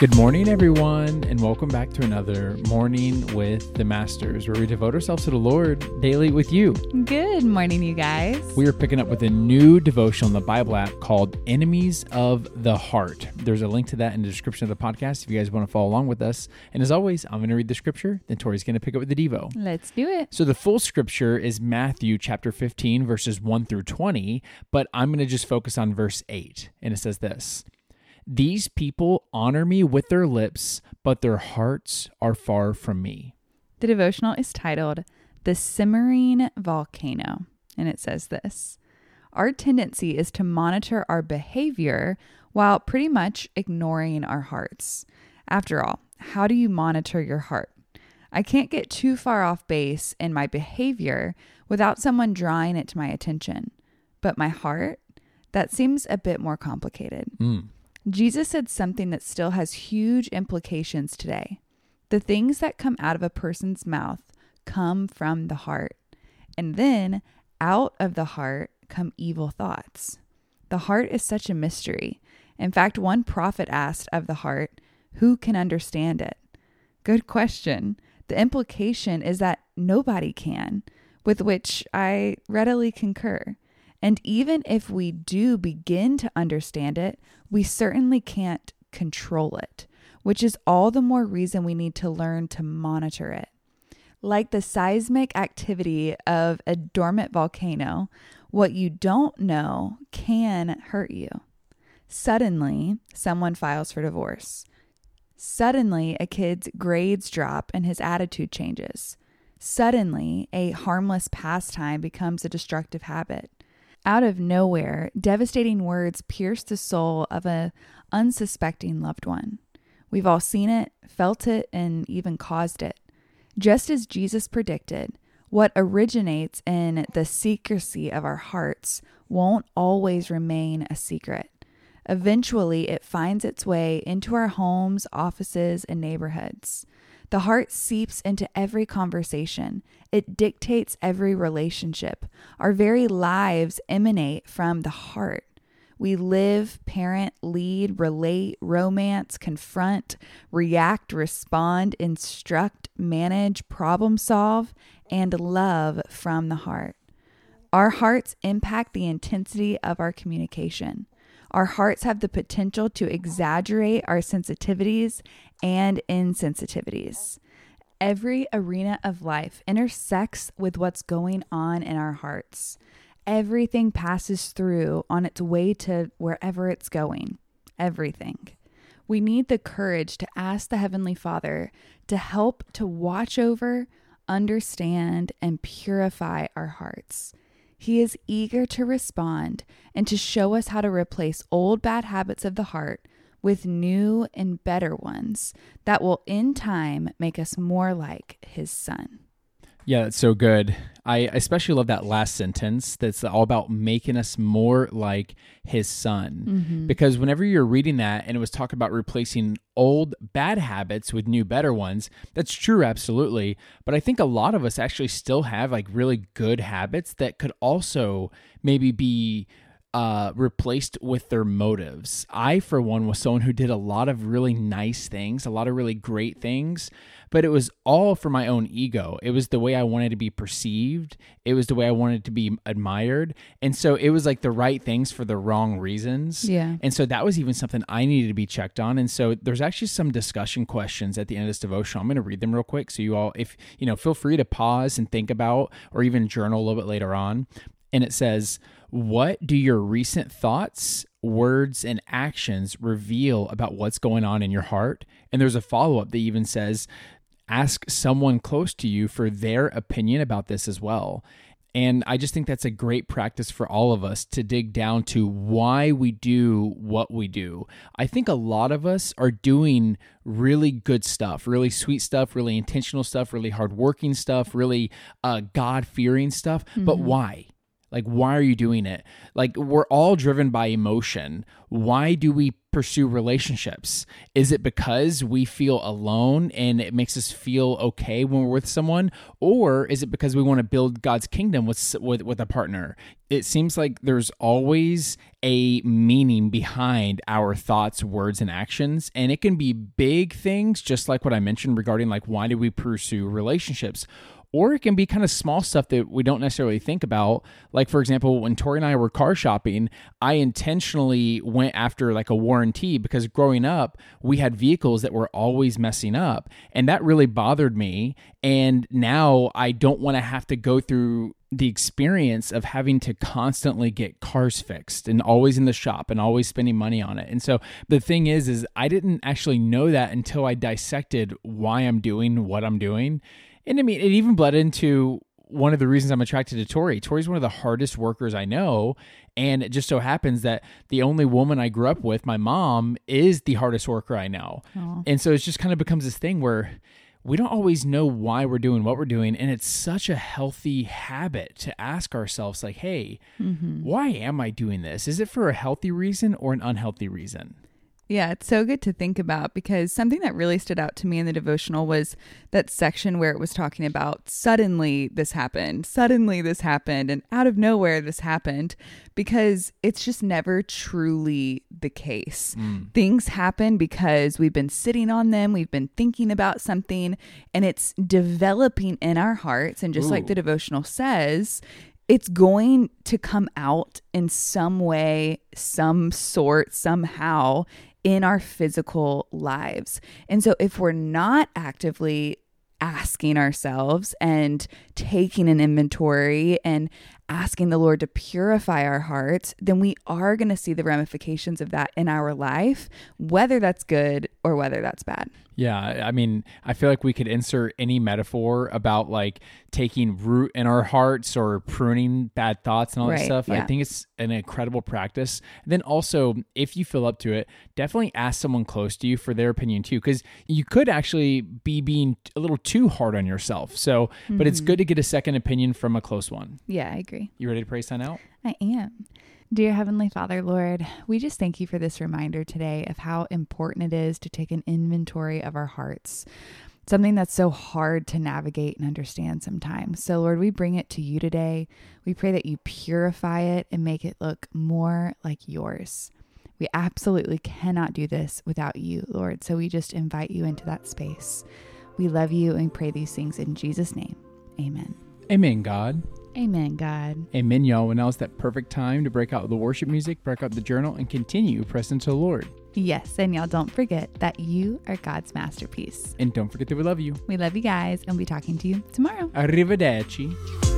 Good morning, everyone, and welcome back to another Morning with the Masters, where we devote ourselves to the Lord daily with you. Good morning, you guys. We are picking up with a new devotional in the Bible app called Enemies of the Heart. There's a link to that in the description of the podcast if you guys want to follow along with us. And as always, I'm going to read the scripture, then Tori's going to pick up with the Devo. Let's do it. So the full scripture is Matthew chapter 15, verses 1 through 20, but I'm going to just focus on verse 8. And it says this. These people honor me with their lips, but their hearts are far from me. The devotional is titled The Simmering Volcano, and it says this Our tendency is to monitor our behavior while pretty much ignoring our hearts. After all, how do you monitor your heart? I can't get too far off base in my behavior without someone drawing it to my attention. But my heart, that seems a bit more complicated. Mm. Jesus said something that still has huge implications today. The things that come out of a person's mouth come from the heart. And then out of the heart come evil thoughts. The heart is such a mystery. In fact, one prophet asked of the heart, Who can understand it? Good question. The implication is that nobody can, with which I readily concur. And even if we do begin to understand it, we certainly can't control it, which is all the more reason we need to learn to monitor it. Like the seismic activity of a dormant volcano, what you don't know can hurt you. Suddenly, someone files for divorce. Suddenly, a kid's grades drop and his attitude changes. Suddenly, a harmless pastime becomes a destructive habit. Out of nowhere, devastating words pierce the soul of a unsuspecting loved one. We've all seen it, felt it, and even caused it. Just as Jesus predicted, what originates in the secrecy of our hearts won't always remain a secret. Eventually, it finds its way into our homes, offices, and neighborhoods. The heart seeps into every conversation. It dictates every relationship. Our very lives emanate from the heart. We live, parent, lead, relate, romance, confront, react, respond, instruct, manage, problem solve, and love from the heart. Our hearts impact the intensity of our communication. Our hearts have the potential to exaggerate our sensitivities and insensitivities. Every arena of life intersects with what's going on in our hearts. Everything passes through on its way to wherever it's going. Everything. We need the courage to ask the Heavenly Father to help to watch over, understand, and purify our hearts. He is eager to respond and to show us how to replace old bad habits of the heart with new and better ones that will in time make us more like his son. Yeah, that's so good. I especially love that last sentence that's all about making us more like his son. Mm-hmm. Because whenever you're reading that and it was talking about replacing old bad habits with new better ones, that's true, absolutely. But I think a lot of us actually still have like really good habits that could also maybe be uh, replaced with their motives. I, for one, was someone who did a lot of really nice things, a lot of really great things, but it was all for my own ego. It was the way I wanted to be perceived, it was the way I wanted to be admired. And so it was like the right things for the wrong reasons. Yeah. And so that was even something I needed to be checked on. And so there's actually some discussion questions at the end of this devotion. I'm going to read them real quick. So you all, if, you know, feel free to pause and think about or even journal a little bit later on. And it says, what do your recent thoughts, words, and actions reveal about what's going on in your heart? And there's a follow up that even says, ask someone close to you for their opinion about this as well. And I just think that's a great practice for all of us to dig down to why we do what we do. I think a lot of us are doing really good stuff, really sweet stuff, really intentional stuff, really hardworking stuff, really uh, God fearing stuff. Mm-hmm. But why? Like, why are you doing it? Like, we're all driven by emotion. Why do we pursue relationships? Is it because we feel alone and it makes us feel okay when we're with someone, or is it because we want to build God's kingdom with with, with a partner? It seems like there's always a meaning behind our thoughts, words, and actions, and it can be big things, just like what I mentioned regarding like why do we pursue relationships or it can be kind of small stuff that we don't necessarily think about. Like, for example, when Tori and I were car shopping, I intentionally went after like a warranty because growing up, we had vehicles that were always messing up. And that really bothered me. And now I don't want to have to go through the experience of having to constantly get cars fixed and always in the shop and always spending money on it. And so the thing is is I didn't actually know that until I dissected why I'm doing what I'm doing. And I mean, it even bled into one of the reasons I'm attracted to Tori. Tori's one of the hardest workers I know. And it just so happens that the only woman I grew up with, my mom, is the hardest worker I know. Aww. And so it just kind of becomes this thing where we don't always know why we're doing what we're doing. And it's such a healthy habit to ask ourselves, like, hey, mm-hmm. why am I doing this? Is it for a healthy reason or an unhealthy reason? Yeah, it's so good to think about because something that really stood out to me in the devotional was that section where it was talking about suddenly this happened, suddenly this happened, and out of nowhere this happened because it's just never truly the case. Mm. Things happen because we've been sitting on them, we've been thinking about something, and it's developing in our hearts. And just Ooh. like the devotional says, it's going to come out in some way, some sort, somehow in our physical lives. And so if we're not actively asking ourselves and taking an inventory and asking the Lord to purify our hearts, then we are going to see the ramifications of that in our life, whether that's good or whether that's bad. Yeah, I mean, I feel like we could insert any metaphor about like taking root in our hearts or pruning bad thoughts and all right, that stuff. Yeah. I think it's an incredible practice. And then also, if you feel up to it, definitely ask someone close to you for their opinion too, because you could actually be being a little too hard on yourself. So, mm-hmm. but it's good to get a second opinion from a close one. Yeah, I agree. You ready to pray sign out? I am. Dear Heavenly Father, Lord, we just thank you for this reminder today of how important it is to take an inventory of our hearts, something that's so hard to navigate and understand sometimes. So, Lord, we bring it to you today. We pray that you purify it and make it look more like yours. We absolutely cannot do this without you, Lord. So we just invite you into that space. We love you and pray these things in Jesus' name. Amen. Amen, God. Amen, God. Amen, y'all. And now is that perfect time to break out the worship music, break out the journal, and continue pressing to the Lord. Yes, and y'all don't forget that you are God's masterpiece. And don't forget that we love you. We love you guys, and we'll be talking to you tomorrow. Arrivederci.